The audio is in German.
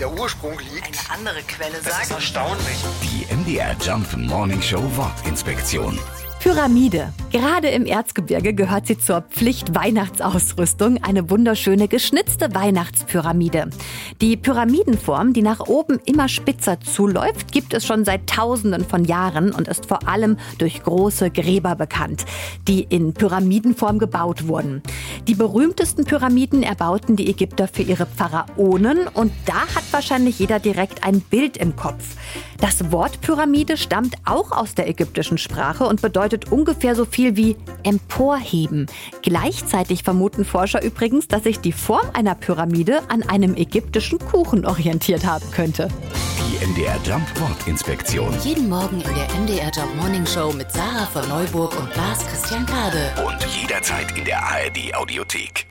der Ursprung liegt. Eine andere Quelle Das ist sagt. erstaunlich. Die MDR Jump Morning Show Wortinspektion. Pyramide. Gerade im Erzgebirge gehört sie zur Pflicht-Weihnachtsausrüstung, eine wunderschöne geschnitzte Weihnachtspyramide. Die Pyramidenform, die nach oben immer spitzer zuläuft, gibt es schon seit Tausenden von Jahren und ist vor allem durch große Gräber bekannt, die in Pyramidenform gebaut wurden. Die berühmtesten Pyramiden erbauten die Ägypter für ihre Pharaonen und da hat wahrscheinlich jeder direkt ein Bild im Kopf. Das Wort Pyramide stammt auch aus der ägyptischen Sprache und bedeutet ungefähr so viel wie emporheben. Gleichzeitig vermuten Forscher übrigens, dass sich die Form einer Pyramide an einem ägyptischen Kuchen orientiert haben könnte. Die MDR Jump Wortinspektion. Jeden Morgen in der MDR Job Morning Show mit Sarah von Neuburg und Lars Christian Kade. Und jederzeit in der ARD Audiothek.